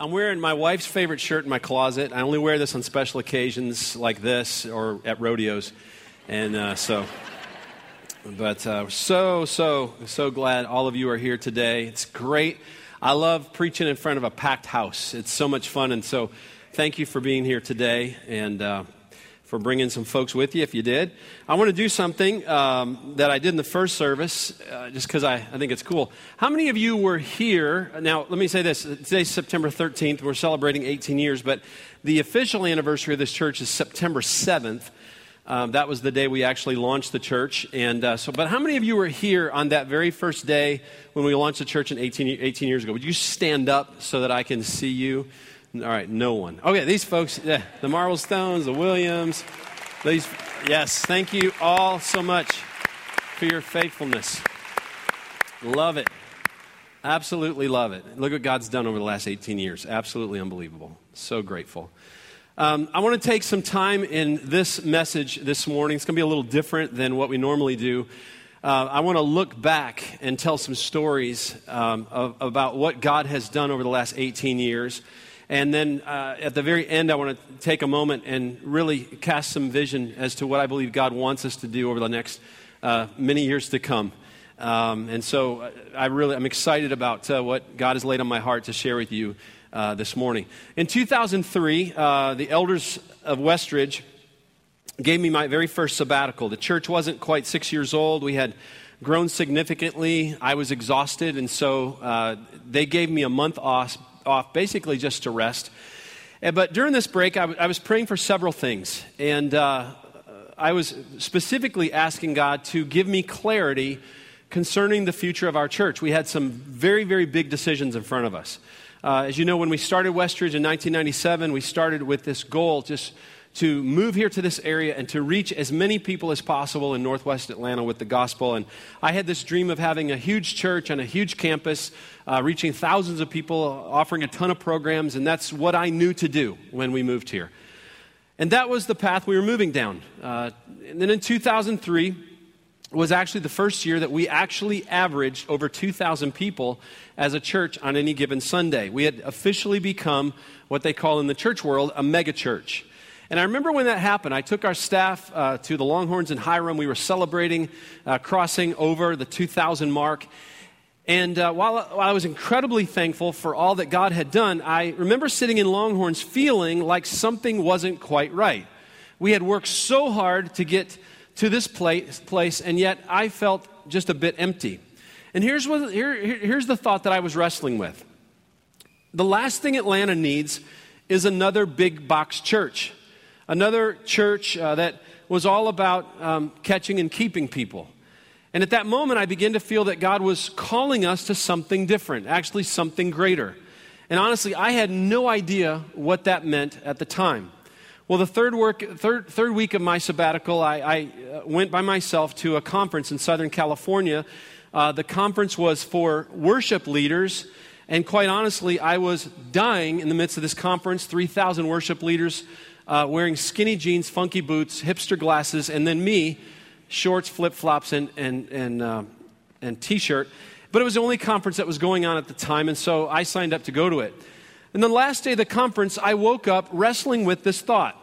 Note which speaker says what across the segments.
Speaker 1: I'm wearing my wife's favorite shirt in my closet. I only wear this on special occasions like this or at rodeos. And uh, so, but uh, so, so, so glad all of you are here today. It's great. I love preaching in front of a packed house. It's so much fun. And so, thank you for being here today. And uh, for bringing some folks with you if you did. I want to do something um, that I did in the first service uh, just because I, I think it's cool. How many of you were here? Now, let me say this. Today's September 13th. We're celebrating 18 years, but the official anniversary of this church is September 7th. Um, that was the day we actually launched the church. And uh, so, but how many of you were here on that very first day when we launched the church in 18, 18 years ago? Would you stand up so that I can see you? All right, no one. Okay, these folks, yeah, the Marble Stones, the Williams, these, yes, thank you all so much for your faithfulness. Love it. Absolutely love it. Look what God's done over the last 18 years. Absolutely unbelievable. So grateful. Um, I want to take some time in this message this morning. It's going to be a little different than what we normally do. Uh, I want to look back and tell some stories um, of, about what God has done over the last 18 years. And then uh, at the very end, I want to take a moment and really cast some vision as to what I believe God wants us to do over the next uh, many years to come. Um, and so uh, I really, I'm excited about uh, what God has laid on my heart to share with you uh, this morning. In 2003, uh, the elders of Westridge gave me my very first sabbatical. The church wasn't quite six years old. We had grown significantly. I was exhausted, and so they gave me a month off off basically just to rest. And, but during this break, I, w- I was praying for several things. And uh, I was specifically asking God to give me clarity concerning the future of our church. We had some very, very big decisions in front of us. Uh, as you know, when we started Westridge in 1997, we started with this goal just to move here to this area and to reach as many people as possible in northwest Atlanta with the gospel. And I had this dream of having a huge church and a huge campus, uh, reaching thousands of people, offering a ton of programs, and that's what I knew to do when we moved here. And that was the path we were moving down. Uh, and then in 2003 was actually the first year that we actually averaged over 2,000 people as a church on any given Sunday. We had officially become what they call in the church world a mega church. And I remember when that happened, I took our staff uh, to the Longhorns in Hiram. We were celebrating uh, crossing over the 2,000 mark. And uh, while, while, I was incredibly thankful for all that God had done, I remember sitting in Longhorns feeling like something wasn't quite right. We had worked so hard to get to this place, place and yet I felt just a bit empty. And here's, what, here, here's the thought that I was wrestling with the last thing Atlanta needs is another big box church another church uh, that was all about um, catching and keeping people. And at that moment, I began to feel that God was calling us to something different, actually, something greater. And honestly, I had no idea what that meant at the time. Well, the third, work, third, third week of my sabbatical, I, I uh, went by myself to a conference in Southern California. Uh, the conference was for worship leaders. And quite honestly, I was dying in the midst of this conference. 3,000 worship leaders uh, wearing skinny jeans, funky boots, hipster glasses, and then me, shorts, flip flops, and, and, and, uh, and t shirt. But it was the only conference that was going on at the time, and so I signed up to go to it. And the last day of the conference, I woke up wrestling with this thought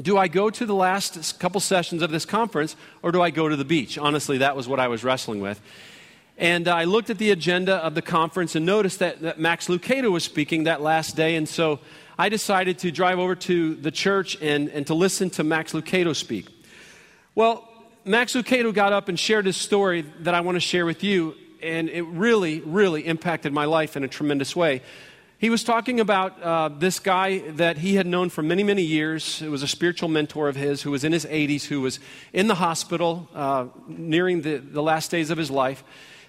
Speaker 1: Do I go to the last couple sessions of this conference, or do I go to the beach? Honestly, that was what I was wrestling with. And I looked at the agenda of the conference and noticed that, that Max Lucado was speaking that last day, and so I decided to drive over to the church and, and to listen to Max Lucado speak. Well, Max Lucado got up and shared his story that I want to share with you, and it really, really impacted my life in a tremendous way. He was talking about uh, this guy that he had known for many, many years. It was a spiritual mentor of his who was in his 80s, who was in the hospital uh, nearing the, the last days of his life.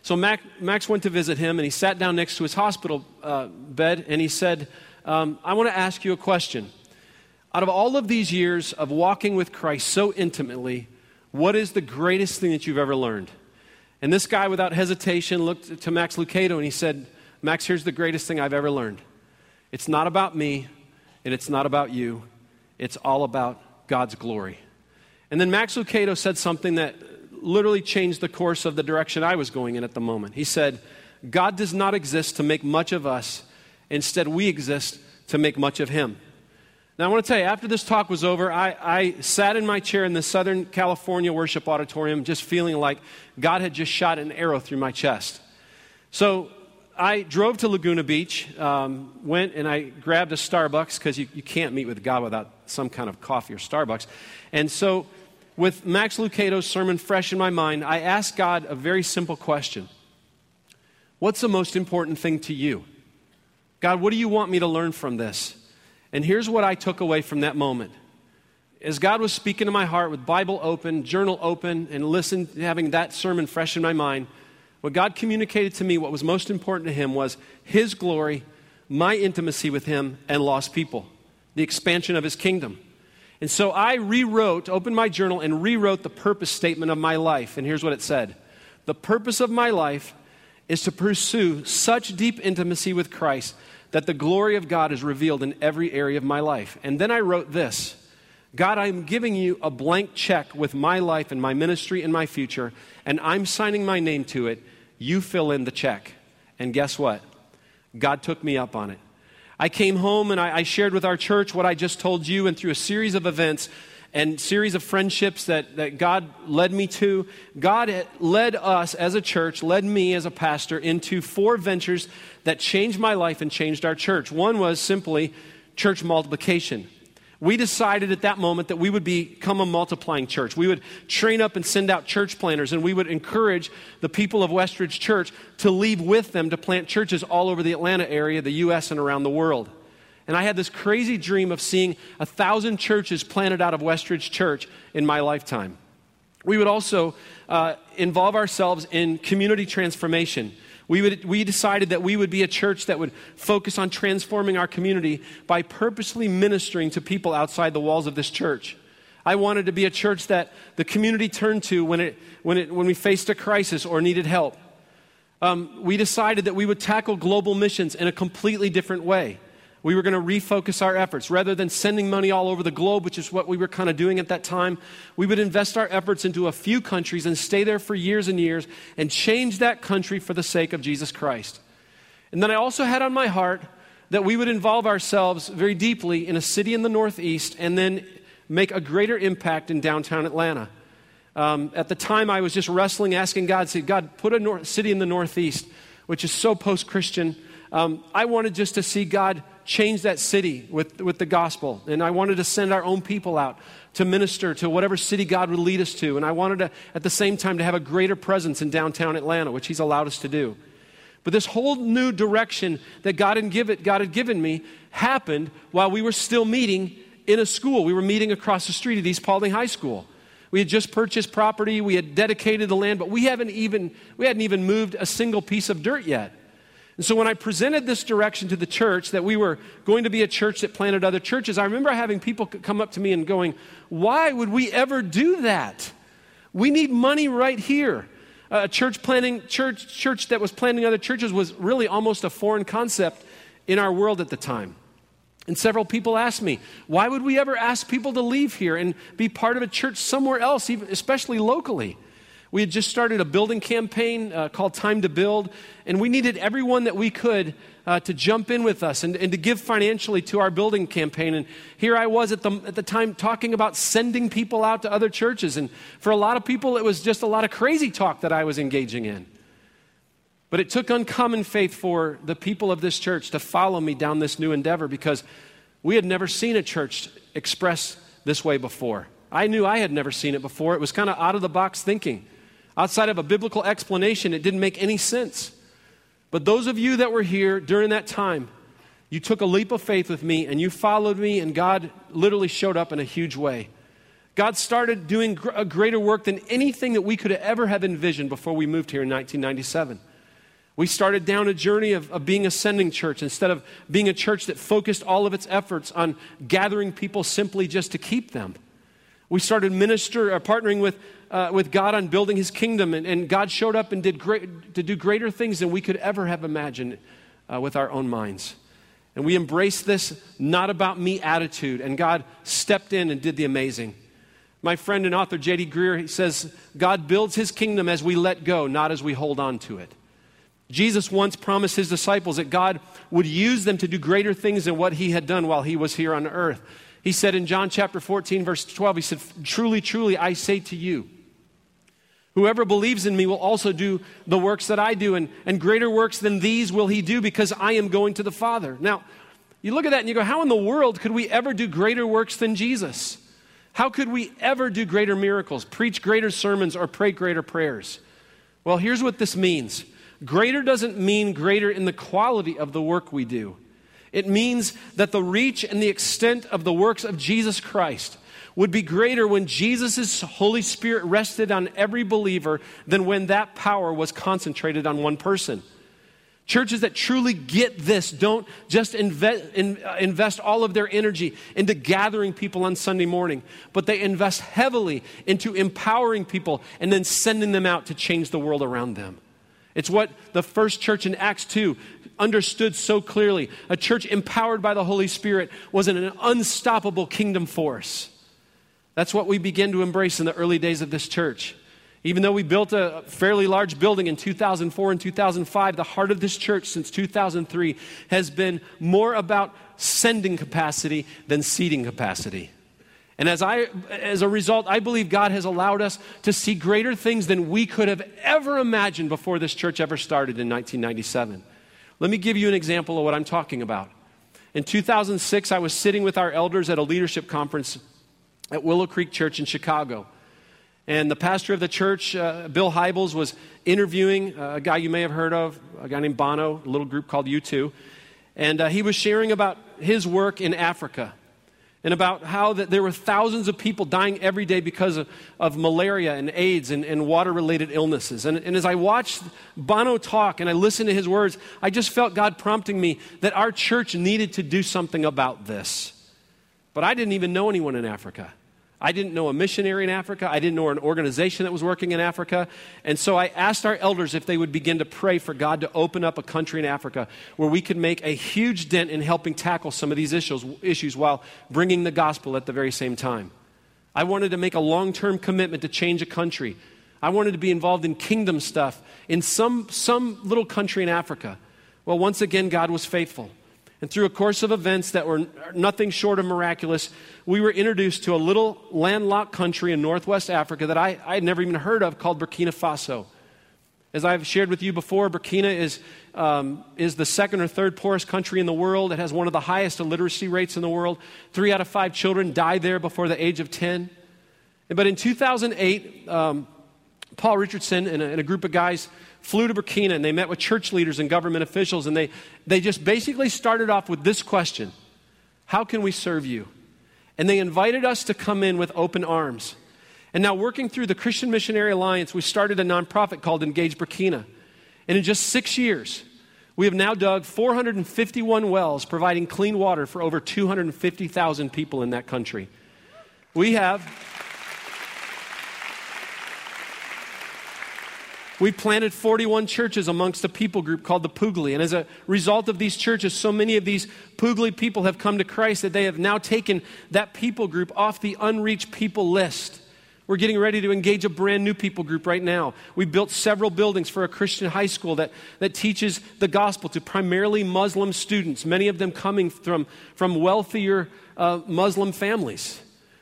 Speaker 1: So Max, Max went to visit him, and he sat down next to his hospital uh, bed, and he said, um, I want to ask you a question. Out of all of these years of walking with Christ so intimately, what is the greatest thing that you've ever learned? And this guy, without hesitation, looked to Max Lucado and he said, Max, here's the greatest thing I've ever learned. It's not about me and it's not about you, it's all about God's glory. And then Max Lucado said something that literally changed the course of the direction I was going in at the moment. He said, God does not exist to make much of us Instead, we exist to make much of Him. Now, I want to tell you, after this talk was over, I, I, sat in my chair in the Southern California Worship Auditorium just feeling like God had just shot an arrow through my chest. So I drove to Laguna Beach, um, went and I grabbed a Starbucks because you, you can't meet with God without some kind of coffee or Starbucks. And so, with Max Lucado's sermon fresh in my mind, I asked God a very simple question What's the most important thing to you? God, what do you want me to learn from this? And here's what I took away from that moment. As God was speaking to my heart with Bible open, journal open, and listened, having that sermon fresh in my mind, what God communicated to me, what was most important to Him, was His glory, my intimacy with Him, and lost people, the expansion of His kingdom. And so I rewrote, opened my journal, and rewrote the purpose statement of my life. And here's what it said The purpose of my life is to pursue such deep intimacy with Christ that the glory of God is revealed in every area of my life. And then I wrote this God, I'm giving you a blank check with my life and my ministry and my future, and I'm signing my name to it. You fill in the check. And guess what? God took me up on it. I came home and I, I shared with our church what I just told you, and through a series of events, and series of friendships that, that God led me to. God led us as a church, led me as a pastor into four ventures that changed my life and changed our church. One was simply church multiplication. We decided at that moment that we would become a multiplying church. We would train up and send out church planters, and we would encourage the people of Westridge Church to leave with them to plant churches all over the Atlanta area, the U.S., and around the world. And I had this crazy dream of seeing a thousand churches planted out of Westridge Church in my lifetime. We would also uh, involve ourselves in community transformation. We, would, we decided that we would be a church that would focus on transforming our community by purposely ministering to people outside the walls of this church. I wanted to be a church that the community turned to when, it, when, it, when we faced a crisis or needed help. Um, we decided that we would tackle global missions in a completely different way. We were going to refocus our efforts. Rather than sending money all over the globe, which is what we were kind of doing at that time, we would invest our efforts into a few countries and stay there for years and years and change that country for the sake of Jesus Christ. And then I also had on my heart that we would involve ourselves very deeply in a city in the Northeast and then make a greater impact in downtown Atlanta. Um, at the time, I was just wrestling, asking God, say, God, put a nor- city in the Northeast, which is so post Christian. Um, I wanted just to see God change that city with, with the gospel. And I wanted to send our own people out to minister to whatever city God would lead us to. And I wanted to, at the same time, to have a greater presence in downtown Atlanta, which He's allowed us to do. But this whole new direction that God had, give it, God had given me happened while we were still meeting in a school. We were meeting across the street at East Paulding High School. We had just purchased property, we had dedicated the land, but we haven't even we hadn't even moved a single piece of dirt yet. And so when I presented this direction to the church that we were going to be a church that planted other churches, I remember having people come up to me and going, Why would we ever do that? We need money right here. Uh, a church planting church church that was planting other churches was really almost a foreign concept in our world at the time. And several people asked me, why would we ever ask people to leave here and be part of a church somewhere else, even, especially locally? We had just started a building campaign uh, called Time to Build, and we needed everyone that we could uh, to jump in with us and, and to give financially to our building campaign. And here I was at the, at the time talking about sending people out to other churches. And for a lot of people, it was just a lot of crazy talk that I was engaging in. But it took uncommon faith for the people of this church to follow me down this new endeavor because we had never seen a church express this way before. I knew I had never seen it before. It was kind of out of the box thinking. Outside of a biblical explanation, it didn't make any sense. But those of you that were here during that time, you took a leap of faith with me and you followed me, and God literally showed up in a huge way. God started doing a greater work than anything that we could ever have envisioned before we moved here in 1997. We started down a journey of, of, being a sending church instead of being a church that focused all of its efforts on gathering people simply just to keep them. We started minister, uh, partnering with uh, with God on building his kingdom, and, and, God showed up and did great, to do greater things than we could ever have imagined uh, with our own minds. And we embraced this not about me attitude, and God stepped in and did the amazing. My friend and author J.D. Greear he says, God builds his kingdom as we let go, not as we hold on to it. Jesus once promised his disciples that God would use them to do greater things than what he had done while he was here on earth. He said in John chapter 14, verse 12, he said, Truly, truly, I say to you, whoever believes in me will also do the works that I do, and, and greater works than these will he do because I am going to the Father. Now, you look at that and you go, How in the world could we ever do greater works than Jesus? How could we ever do greater miracles, preach greater sermons, or pray greater prayers? Well, here's what this means greater doesn't mean greater in the quality of the work we do. It means that the reach and the extent of the works of Jesus Christ would be greater when Jesus' Holy Spirit rested on every believer than when that power was concentrated on one person. Churches that truly get this don't just invest, in, uh, invest all of their energy into gathering people on Sunday morning, but they invest heavily into empowering people and then sending them out to change the world around them. It's what the first church in Acts 2 understood so clearly. A church empowered by the Holy Spirit was an unstoppable kingdom force. That's what we began to embrace in the early days of this church. Even though we built a fairly large building in 2004 and 2005, the heart of this church since 2003 has been more about sending capacity than seating capacity. And as, I, as a result, I believe God has allowed us to see greater things than we could have ever imagined before this church ever started in 1997. Let me give you an example of what I'm talking about. In 2006, I was sitting with our elders at a leadership conference at Willow Creek Church in Chicago. And the pastor of the church, uh, Bill Hybels, was interviewing uh, a guy you may have heard of, a guy named Bono, a little group called U2. And uh, he was sharing about his work in Africa and about how that there were thousands of people dying every day because of, of malaria and AIDS and, and water related illnesses. And, and as I watched Bono talk and I listened to his words, I just felt God prompting me that our church needed to do something about this. But I didn't even know anyone in Africa. I didn't know a missionary in Africa. I didn't know an organization that was working in Africa. And so I asked our elders if they would begin to pray for God to open up a country in Africa where we could make a huge dent in helping tackle some of these issues, issues while bringing the gospel at the very same time. I wanted to make a long term commitment to change a country. I wanted to be involved in kingdom stuff in some, some little country in Africa. Well, once again, God was faithful. And through a course of events that were nothing short of miraculous, we were introduced to a little landlocked country in northwest Africa that I, I had never even heard of called Burkina Faso. As I've shared with you before, Burkina is, um, is the second or third poorest country in the world. It has one of the highest illiteracy rates in the world. Three out of five children died there before the age of 10. But in 2008, um, Paul Richardson and a, and a group of guys flew to Burkina and they met with church leaders and government officials, and they, they just basically started off with this question How can we serve you? And they invited us to come in with open arms. And now, working through the Christian Missionary Alliance, we started a nonprofit called Engage Burkina. And in just six years, we have now dug 451 wells, providing clean water for over 250,000 people in that country. We have. We planted 41 churches amongst a people group called the Pugli. And as a result of these churches, so many of these Pugli people have come to Christ that they have now taken that people group off the unreached people list. We're getting ready to engage a brand new people group right now. We built several buildings for a Christian high school that, that teaches the gospel to primarily Muslim students, many of them coming from, from wealthier uh, Muslim families.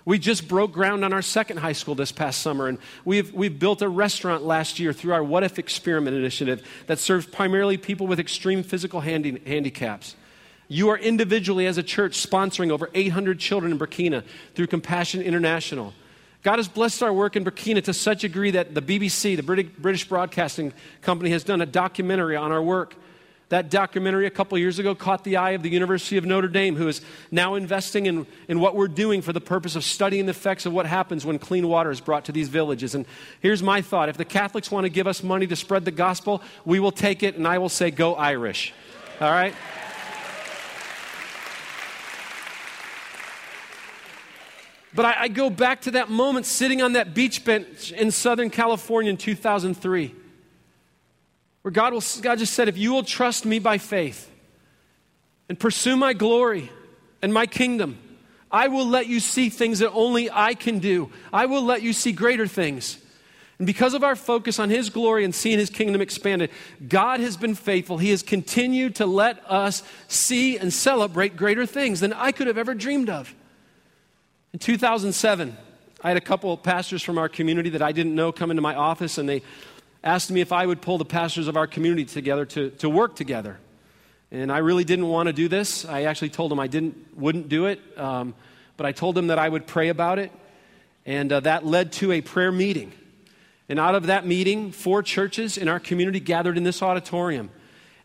Speaker 1: We just broke ground on our second high school this past summer, and we've, we've built a restaurant last year through our What If Experiment initiative that serves primarily people with extreme physical handi- handicaps. You are individually, as a church, sponsoring over 800 children in Burkina through Compassion International. God has blessed our work in Burkina to such a degree that the BBC, the British Broadcasting Company, has done a documentary on our work. That documentary a couple years ago caught the eye of the University of Notre Dame, who is now investing in, in what we're doing for the purpose of studying the effects of what happens when clean water is brought to these villages. And here's my thought if the Catholics want to give us money to spread the gospel, we will take it, and I will say, go Irish. All right? But I, I, go back to that moment sitting on that beach bench in Southern California in 2003 where God, will, God just said, if you will trust me by faith and pursue my glory and my kingdom, I will let you see things that only I can do. I will let you see greater things. And because of our focus on His glory and seeing His kingdom expanded, God has been faithful. He has continued to let us see and celebrate greater things than I could have ever dreamed of. In 2007, I had a couple pastors from our community that I didn't know come into my office, and they asked me if I would pull the pastors of our community together to, to work together. And I really didn't want to do this. I actually told them I didn't, wouldn't do it, um, but I told them that I would pray about it. And uh, that led to a prayer meeting. And out of that meeting, four churches in our community gathered in this auditorium.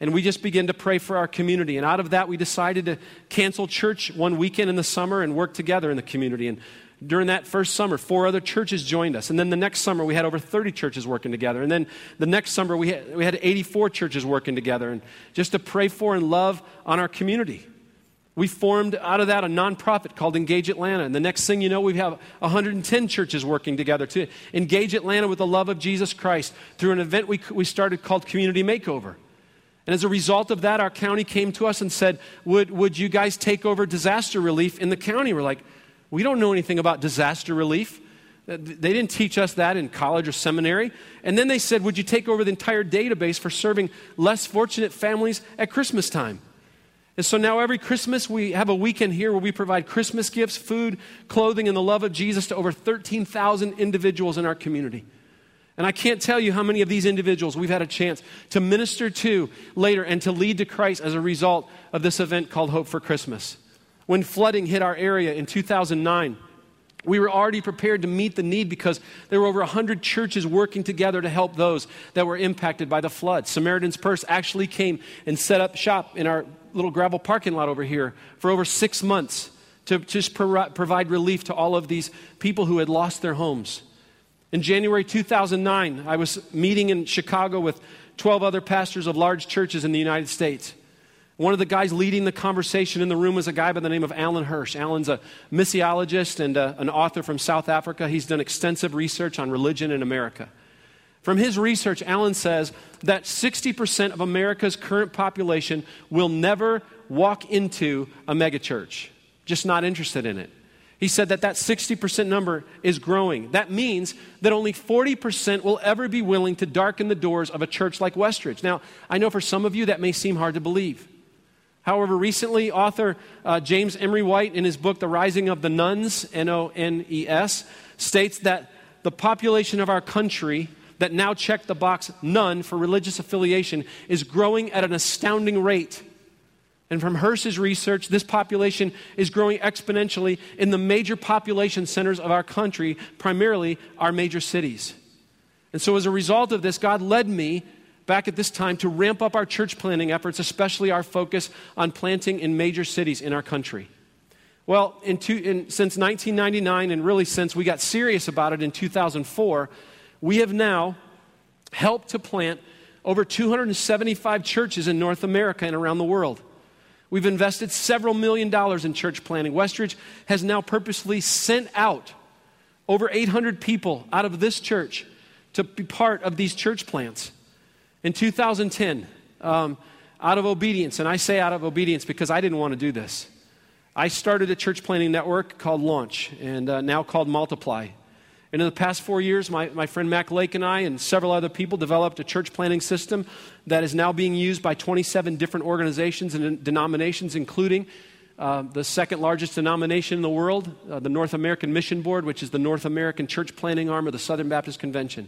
Speaker 1: And we just began to pray for our community. And out of that, we decided to cancel church one weekend in the summer and work together in the community. And during that first summer, four other churches joined us. And then the next summer, we had over 30 churches working together. And then the next summer, we had, we had 84 churches working together. And just to pray for and love on our community. We formed out of that a nonprofit called Engage Atlanta. And the next thing you know, we have 110 churches working together to engage Atlanta with the love of Jesus Christ through an event we, we started called Community Makeover. And as a result of that, our county came to us and said, would, would you guys take over disaster relief in the county? We're like, we don't know anything about disaster relief. They didn't teach us that in college or seminary. And then they said, Would you take over the entire database for serving less fortunate families at Christmas time? And so now every Christmas, we have a weekend here where we provide Christmas gifts, food, clothing, and the love of Jesus to over 13,000 individuals in our community. And I can't tell you how many of these individuals we've had a chance to minister to later and to lead to Christ as a result of this event called Hope for Christmas. When flooding hit our area in 2009, we were already prepared to meet the need because there were over 100 churches working together to help those that were impacted by the flood. Samaritan's Purse actually came and set up shop in our little gravel parking lot over here for over six months to just pro- provide relief to all of these people who had lost their homes. In January 2009, I was meeting in Chicago with 12 other pastors of large churches in the United States. One of the guys leading the conversation in the room was a guy by the name of Alan Hirsch. Alan's a missiologist and a, uh, an author from South Africa. He's done extensive research on religion in America. From his research, Alan says that 60% of America's current population will never walk into a megachurch, just not interested in it. He said that that 60% number is growing. That means that only 40% will ever be willing to darken the doors of a church like Westridge. Now, I know for some of you that may seem hard to believe. However, recently, author uh, James Emery White, in his book, The Rising of the Nones, N O N E S, states that the population of our country that now check the box none for religious affiliation is growing at an astounding rate. And from Hirsch's research, this population is growing exponentially in the major population centers of our country, primarily our major cities. And so, as a result of this, God led me back at this time to ramp up our church planting efforts, especially our focus on planting in major cities in our country. Well, in two, in, since 1999, and really since we got serious about it in 2004, we have now helped to plant over 275 churches in North America and around the world. We've invested several million dollars in church planting. Westridge has now purposely sent out over 800 people out of this church to be part of these church plants. In 2010, um, out of obedience, and I say out of obedience because I didn't want to do this, I started a church planting network called Launch and uh, now called Multiply. And in the past four years, my, my friend Mac Lake and I and several other people developed a church planting system that is now being used by 27 different organizations and denominations, including uh, the second largest denomination in the world, uh, the North American Mission Board, which is the North American church planting arm of the Southern Baptist Convention.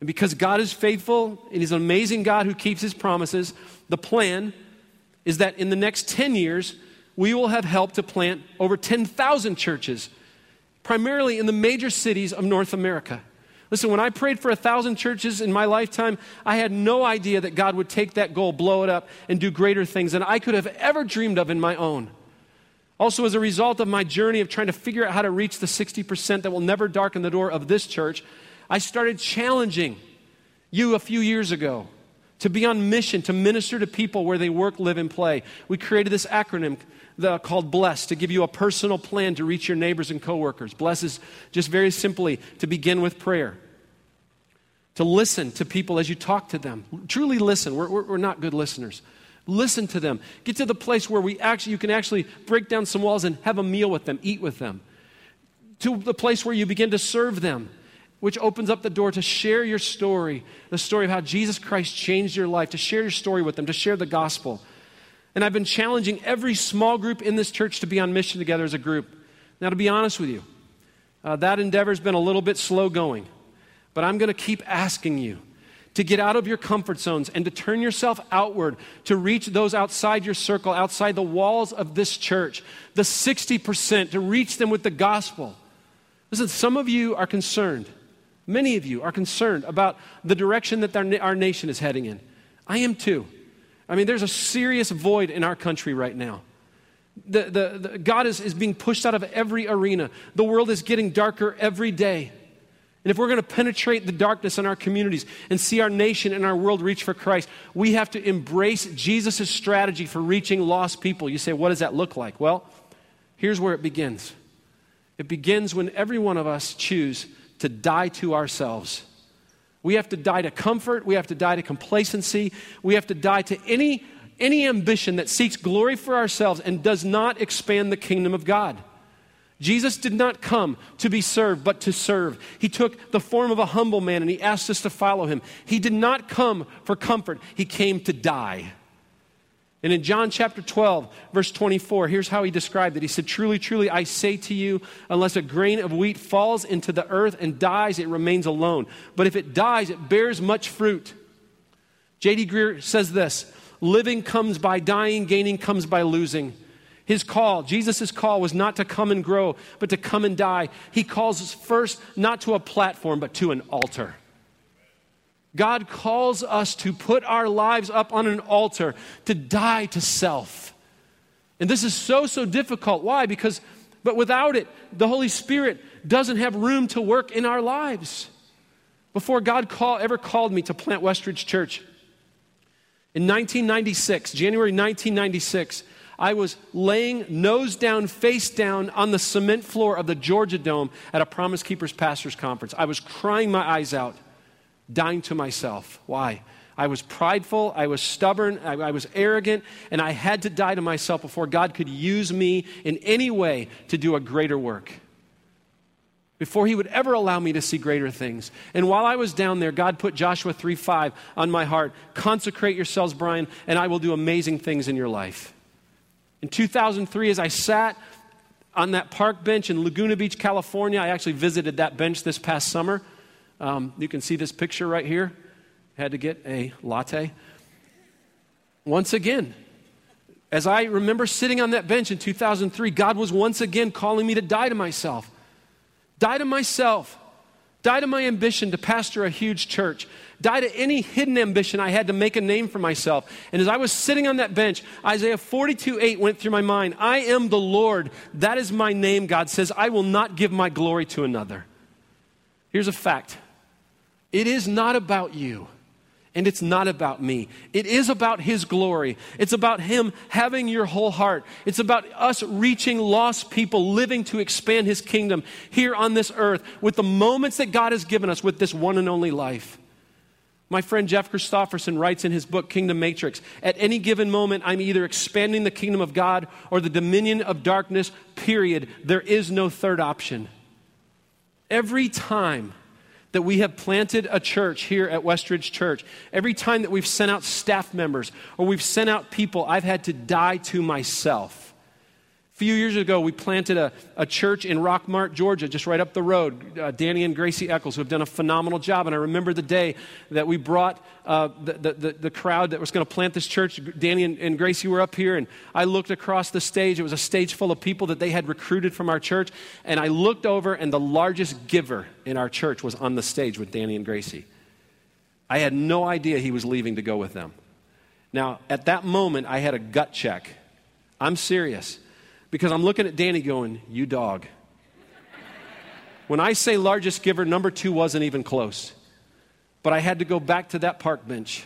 Speaker 1: And because God is faithful and He's an amazing God who keeps His promises, the plan is that in the next 10 years, we will have helped to plant over 10,000 churches, primarily in the major cities of North America. Listen, when I prayed for a thousand churches in my lifetime, I had no idea that God would take that goal, blow it up, and do greater things than I could have ever dreamed of in my own. Also, as a result of my journey of trying to figure out how to reach the 60% that will never darken the door of this church, I started challenging you a few years ago to be on mission to minister to people where they work, live, and play. We created this acronym called BLESS to give you a personal plan to reach your neighbors and coworkers. BLESS is just very simply to begin with prayer, to listen to people as you talk to them. Truly listen. We're, we're, we're not good listeners. Listen to them. Get to the place where we actually, you can actually break down some walls and have a meal with them, eat with them. To the place where you begin to serve them which opens up the door to share your story, the story of how Jesus Christ changed your life, to share your story with them, to share the gospel. And I've been challenging every small group in this church to be on mission together as a group. Now, to be honest with you, uh, that endeavor's been a little bit slow going, but I'm going to keep asking you to get out of your comfort zones and to turn yourself outward to reach those outside your circle, outside the walls of this church, the 60%, to reach them with the gospel. Listen, some of you are concerned Many of you are concerned about the direction that our nation is heading in. I am too. I mean, there's a serious void in our country right now. The, the, the, God is, is being pushed out of every arena. The world is getting darker every day. And if we're going to penetrate the darkness in our communities and see our nation and our world reach for Christ, we have to embrace Jesus' strategy for reaching lost people. You say, what does that look like? Well, here's where it begins it begins when every one of us choose to die to ourselves. We have to die to comfort. We have to die to complacency. We have to die to any, any ambition that seeks glory for ourselves and does not expand the kingdom of God. Jesus did not come to be served, but to serve. He took the form of a humble man and he asked us to follow him. He did not come for comfort, he came to die. And in John chapter 12, verse 24, here's how he described it. He said, Truly, truly, I say to you, unless a grain of wheat falls into the earth and dies, it remains alone. But if it dies, it bears much fruit. J.D. Greear says this Living comes by dying, gaining comes by losing. His call, Jesus' call, was not to come and grow, but to come and die. He calls us first not to a platform, but to an altar. God calls us to put our lives up on an altar, to die to self. And this is so, so difficult. Why? Because, but without it, the Holy Spirit doesn't have room to work in our lives. Before God call, ever called me to plant Westridge Church, in 1996, January 1996, I was laying nose down, face down on the cement floor of the Georgia Dome at a Promise Keepers Pastors Conference. I was crying my eyes out dying to myself. Why? I was prideful, I was stubborn, I, I, was arrogant, and I had to die to myself before God could use me in any way to do a greater work. Before he would ever allow me to see greater things. And while I was down there, God put Joshua 3 5 on my heart. Consecrate yourselves, Brian, and I will do amazing things in your life. In 2003, as I sat on that park bench in Laguna Beach, California, I actually visited that bench this past summer. Um, you can see this picture right here. Had to get a latte. Once again, as I remember sitting on that bench in 2003, God was once again calling me to die to myself. Die to myself. Die to my ambition to pastor a huge church. Die to any hidden ambition I had to make a name for myself. And as I was sitting on that bench, Isaiah 42 8 went through my mind. I am the Lord. That is my name, God says. I will not give my glory to another. Here's a fact it is not about you. And it's not about me. It is about His glory. It's about Him having your whole heart. It's about us reaching lost people, living to expand His kingdom here on this earth with the moments that God has given us with this one and only life. My friend Jeff Christopherson writes in his book, Kingdom Matrix At any given moment, I'm either expanding the kingdom of God or the dominion of darkness, period. There is no third option. Every time that we have planted a church here at Westridge Church, every time that we've sent out staff members or we've sent out people, I've had to die to myself. A few years ago, we planted a, a church in Rockmart, Georgia, just right up the road. Uh, Danny and Gracie Eccles, who have done a phenomenal job. And I remember the day that we brought uh, the, the, the, crowd that was going to plant this church. Danny and, and Gracie were up here, and I looked across the stage. It was a stage full of people that they had recruited from our church. And I looked over, and the largest giver in our church was on the stage with Danny and Gracie. I had no idea he was leaving to go with them. Now, at that moment, I had a gut check. I'm serious because I'm looking at Danny going, You dog. when I say largest giver, number two wasn't even close. But I had to go back to that park bench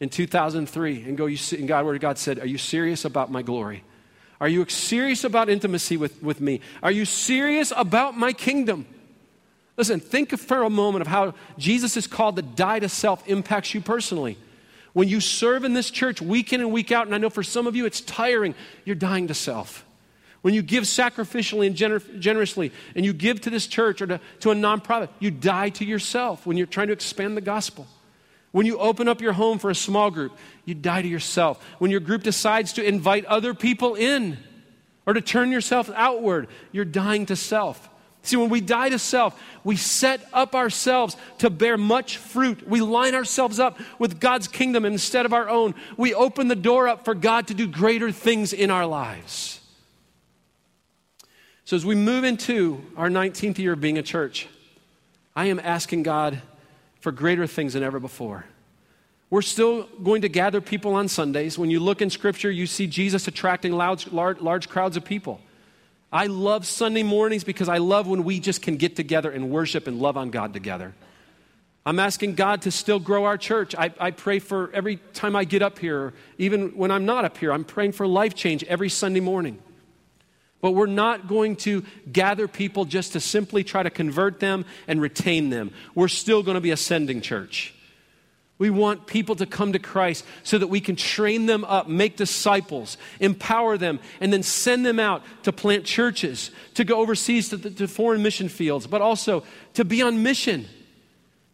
Speaker 1: in 2003 and go, you see, and God, where God said, Are you serious about my glory? Are you serious about intimacy with, with me? Are you serious about my kingdom? Listen, think for a moment of how Jesus is called to die to self impacts you personally. When you serve in this church week in and week out, and I know for some of you it's tiring, you're dying to self. When you give sacrificially and gener- generously, and you give to this church or to, to a nonprofit, you die to yourself when you're trying to expand the gospel. When you open up your home for a small group, you die to yourself. When your group decides to invite other people in or to turn yourself outward, you're dying to self. See, when we die to self, we set up ourselves to bear much fruit. We line ourselves up with God's kingdom instead of our own. We open the door up for God to do greater things in our lives. So, as we move into our 19th year of being a church, I am asking God for greater things than ever before. We're still going to gather people on Sundays. When you look in Scripture, you see Jesus attracting large, large, large crowds of people. I love Sunday mornings because I love when we just can get together and worship and love on God together. I'm asking God to still grow our church. I, I, pray for every time I get up here, even when I'm not up here, I'm praying for life change every Sunday morning. But we're not going to gather people just to simply try to convert them and retain them. We're still going to be a sending church. We want people to come to Christ so that we can train them up, make disciples, empower them, and then send them out to plant churches, to go overseas to, to foreign mission fields, but also to be on mission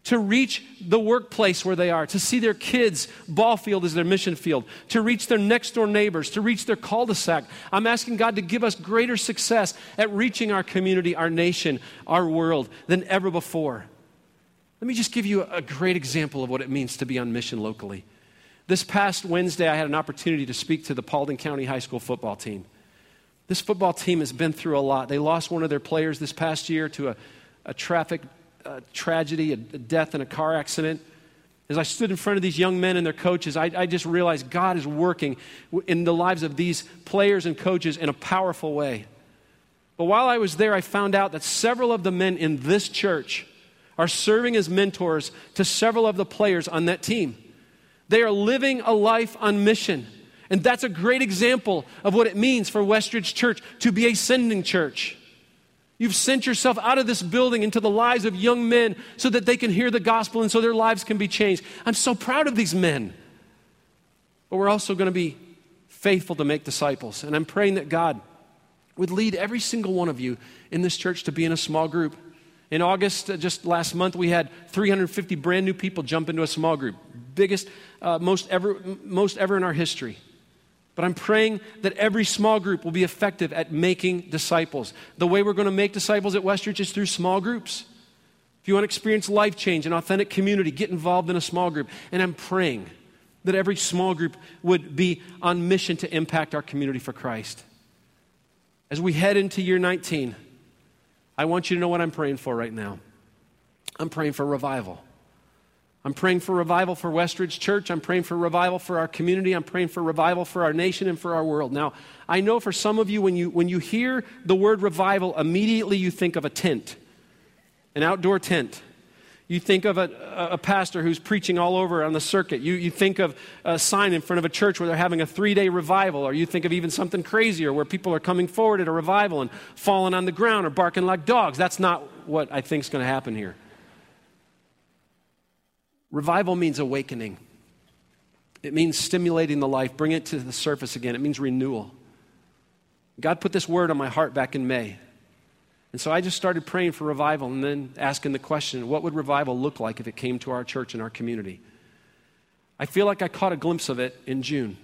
Speaker 1: to reach the workplace where they are, to see their kids' ball field as their mission field, to reach their next door neighbors, to reach their cul de sac. I'm asking God to give us greater success at reaching our community, our nation, our world than ever before. Let me just give you a great example of what it means to be on mission locally. This past Wednesday, I had an opportunity to speak to the Paulding County High School football team. This football team has been through a lot. They lost one of their players this past year to a, a traffic a tragedy, a, a death in a car accident. As I stood in front of these young men and their coaches, I, I just realized God is working in the lives of these players and coaches in a powerful way. But while I was there, I found out that several of the men in this church are serving as mentors to several of the players on that team. They are living a life on mission. And that's a great example of what it means for Westridge Church to be a sending church. You've sent yourself out of this building into the lives of young men so that they can hear the gospel and so their lives can be changed. I'm so proud of these men. But we're also going to be faithful to make disciples. And I'm praying that God would lead every single one of you in this church to be in a small group. In August, uh, just last month, we had 350 brand new people jump into a small group. Biggest, uh, most, ever, most ever in our history. But I'm praying that every small group will be effective at making disciples. The way we're going to make disciples at Westridge is through small groups. If you want to experience life change and authentic community, get involved in a small group. And I'm praying that every small group would be on mission to impact our community for Christ. As we head into year 19, I want you to know what I'm praying for right now. I'm praying for revival. I'm praying for revival for Westridge Church. I'm praying for revival for our community. I'm praying for revival for our nation and for our world. Now, I know for some of you, when you, when you hear the word revival, immediately you think of a tent, an outdoor tent. You think of a, a pastor who's preaching all over on the circuit. You, you think of a sign in front of a church where they're having a three day revival, or you think of even something crazier where people are coming forward at a revival and falling on the ground or barking like dogs. That's not what I think is going to happen here. Revival means awakening. It means stimulating the life, bring it to the surface again. It means renewal. God put this word on my heart back in May. And so I just started praying for revival and then asking the question what would revival look like if it came to our church and our community? I feel like I caught a glimpse of it in June.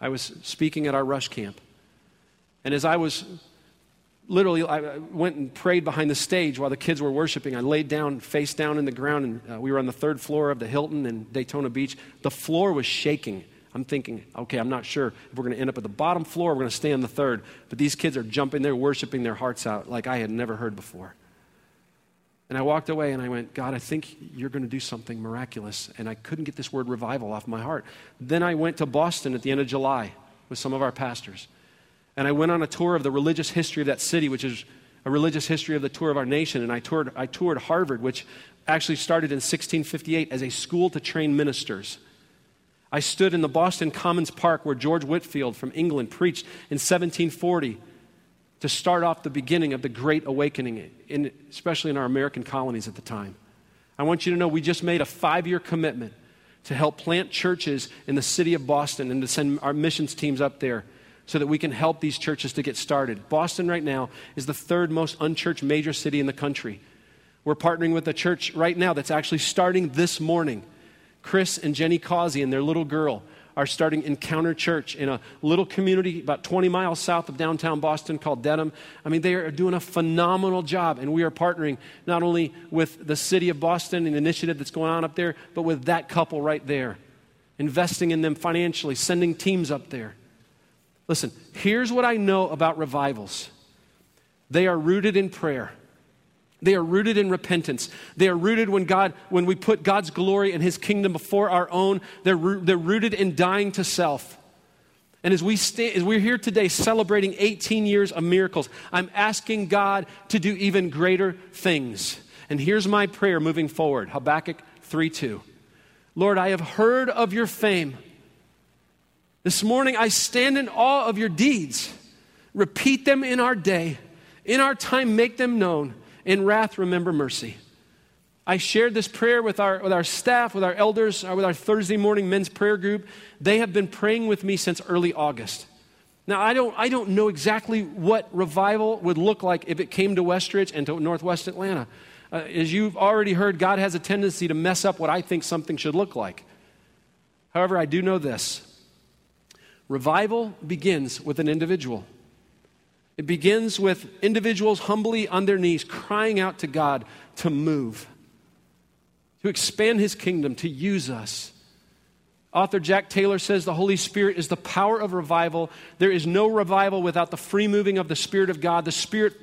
Speaker 1: I was speaking at our rush camp. And as I was literally, I went and prayed behind the stage while the kids were worshiping. I laid down, face down in the ground, and uh, we were on the third floor of the Hilton in Daytona Beach. The floor was shaking. I'm thinking, okay, I'm not sure if we're going to end up at the bottom floor, we're going to stay on the third. But these kids are jumping there, worshiping their hearts out like I had never heard before. And I walked away and I went, God, I think you're going to do something miraculous. And I couldn't get this word revival off my heart. Then I went to Boston at the end of July with some of our pastors. And I went on a tour of the religious history of that city, which is a religious history of the tour of our nation. And I toured, I toured Harvard, which actually started in 1658 as a school to train ministers. I stood in the Boston Commons Park where George Whitefield from England preached in 1740 to start off the beginning of the Great Awakening, in, especially in our American colonies at the time. I want you to know we just made a five year commitment to help plant churches in the city of Boston and to send our missions teams up there so that we can help these churches to get started. Boston, right now, is the third most unchurched major city in the country. We're partnering with a church right now that's actually starting this morning. Chris and Jenny Causey and their little girl are starting Encounter Church in a little community about 20 miles south of downtown Boston called Dedham. I mean, they are doing a phenomenal job, and we are partnering not only with the city of Boston and the initiative that's going on up there, but with that couple right there, investing in them financially, sending teams up there. Listen, here's what I know about revivals they are rooted in prayer. They are rooted in repentance. They are rooted when God, when we put God's glory and His kingdom before our own. They're, they're rooted in dying to self. And as, we stay, as we're here today celebrating 18 years of miracles, I'm asking God to do even greater things. And here's my prayer moving forward Habakkuk 3 2. Lord, I have heard of your fame. This morning I stand in awe of your deeds. Repeat them in our day. In our time, make them known. In wrath, remember mercy. I shared this prayer with our, with our staff, with our elders, uh, with our Thursday morning men's prayer group. They have been praying with me since early August. Now, I don't, I don't know exactly what revival would look like if it came to Westridge and to Northwest Atlanta. Uh, as you've already heard, God has a tendency to mess up what I think something should look like. However, I do know this revival begins with an individual. It begins with individuals humbly on their knees crying out to God to move, to expand his kingdom, to use us. Author Jack Taylor says the Holy Spirit is the power of revival. There is no revival without the free moving of the Spirit of God. The Spirit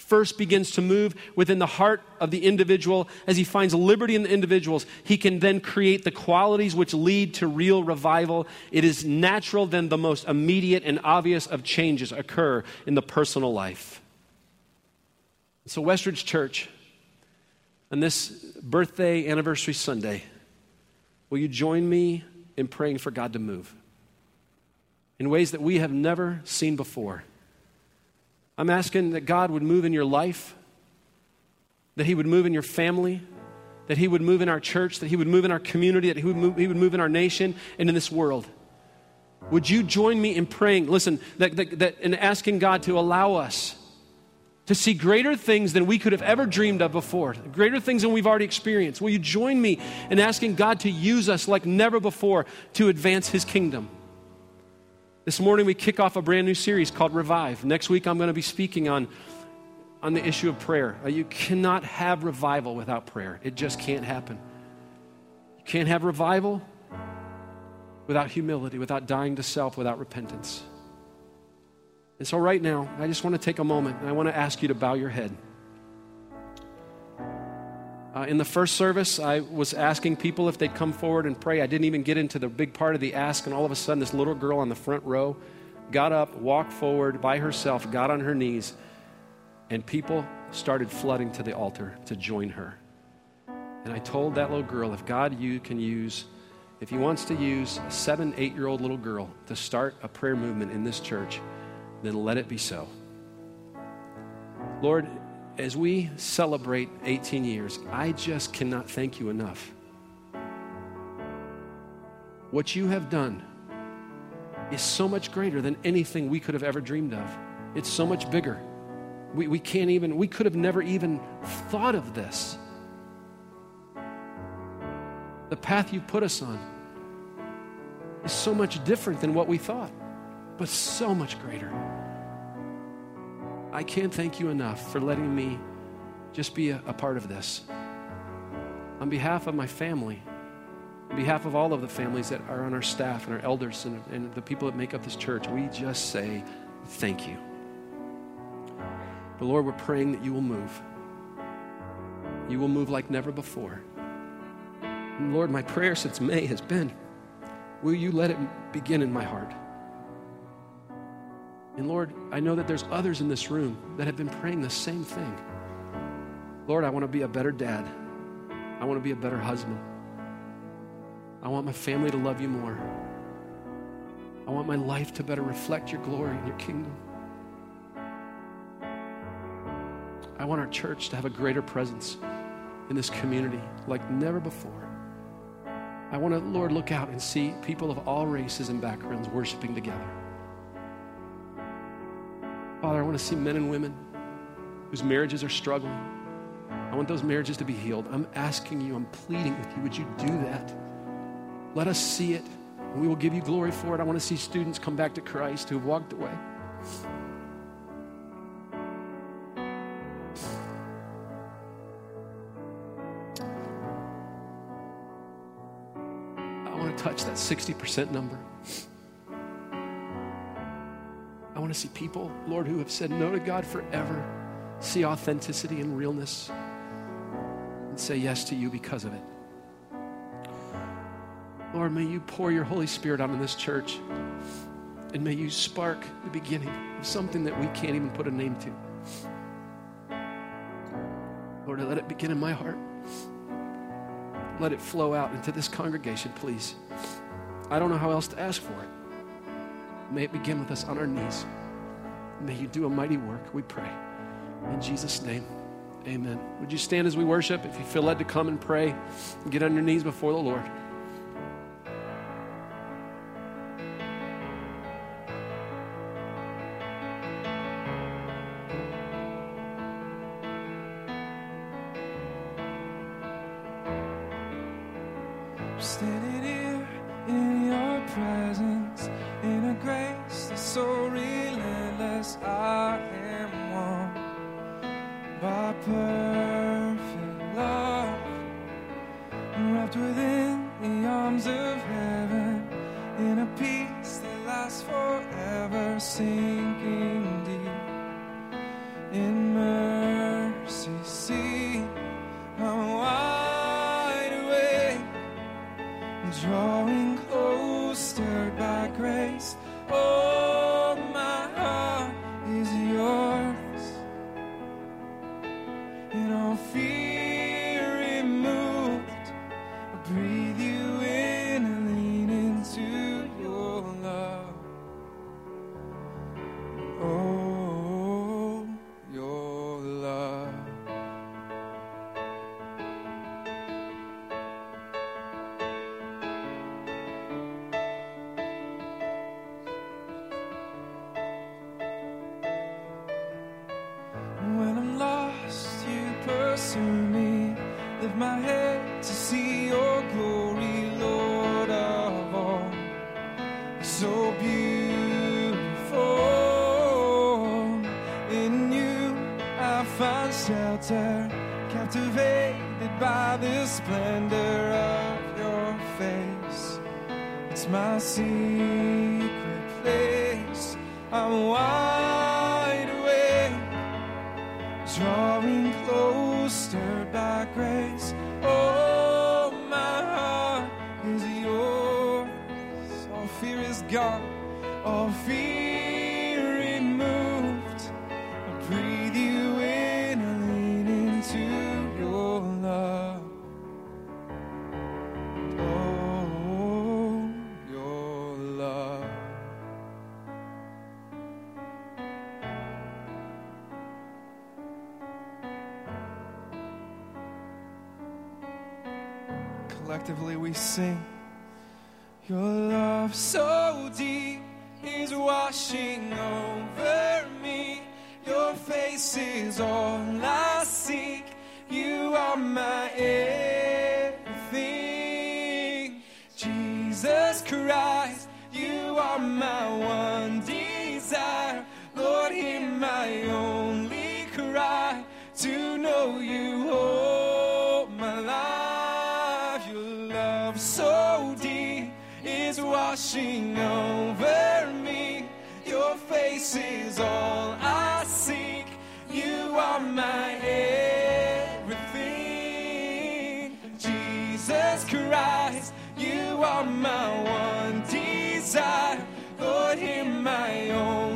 Speaker 1: first begins to move within the heart of the individual. As he finds liberty in the individuals, he can then create the qualities which lead to real revival. It is natural, then, the most immediate and obvious of changes occur in the personal life. So, Westridge Church, on this birthday anniversary Sunday, will you join me in praying for God to move in ways that we have never seen before? I'm asking that God would move in your life, that He would move in your family, that He would move in our church, that He would move in our community, that He would move, he would move in our nation and in this world. Would you join me in praying? Listen, that, that, that, asking God to allow us to see greater things than we could have ever dreamed of before, greater things than we've already experienced. Will you join me in asking God to use us like never before to advance His kingdom? This morning we kick off a brand new series called Revive. Next week I'm going to be speaking on, on the issue of prayer. Uh, you cannot have revival without prayer, it just can't happen. You can't have revival without humility, without dying to self, without repentance. And so, right now, I just want to take a moment and I want to ask you to bow your head. Uh, in the first service, I was asking people if they'd come forward and pray. I didn't even get into the big part of the ask, and all of a sudden, this little girl on the front row got up, walked forward by herself, got on her knees, and people started flooding to the altar to join her. And I told that little girl, if God you can use, if He wants to use a seven, eight year old little girl to start a prayer movement in this church, then let it be so. Lord, as we celebrate 18 years, I just cannot thank you enough. What you have done is so much greater than anything we could have ever dreamed of. It's so much bigger. We, we can't even, we could have never even thought of this. The path you put us on is so much different than what we thought, but so much greater. I can't thank you enough for letting me just be a, a part of this. On behalf of my family, on behalf of all of the families that are on our staff and our elders and, and the people that make up this church, we just say thank you. But Lord, we're praying that you will move. You will move like never before. And Lord, my prayer since May has been will you let it begin in my heart? And Lord, I know that there's others in this room that have been praying the same thing. Lord, I want to be a better dad. I want to be a better husband. I want my family to love you more. I want my life to better reflect your glory and your kingdom. I want our church to have a greater presence in this community like never before. I want to, Lord, look out and see people of all races and backgrounds worshiping together. Father, I want to see men and women whose marriages are struggling. I want those marriages to be healed. I'm asking you, I'm pleading with you, would you do that? Let us see it, and we will give you glory for it. I want to see students come back to Christ who have walked away. I want to touch that 60% number. Want to see people, Lord, who have said no to God forever, see authenticity and realness, and say yes to you because of it. Lord, may you pour your Holy Spirit out in this church, and may you spark the beginning of something that we can't even put a name to. Lord, let it begin in my heart. Let it flow out into this congregation, please. I don't know how else to ask for it. May it begin with us on our knees. May you do a mighty work, we pray. In Jesus' name, amen. Would you stand as we worship? If you feel led to come and pray, get on your knees before the Lord.
Speaker 2: Collectively we sing. Your love so deep is washing over me. Your face is all I seek. You are my everything. All I seek. You are my everything. Jesus Christ, you are my one desire. Lord, hear my only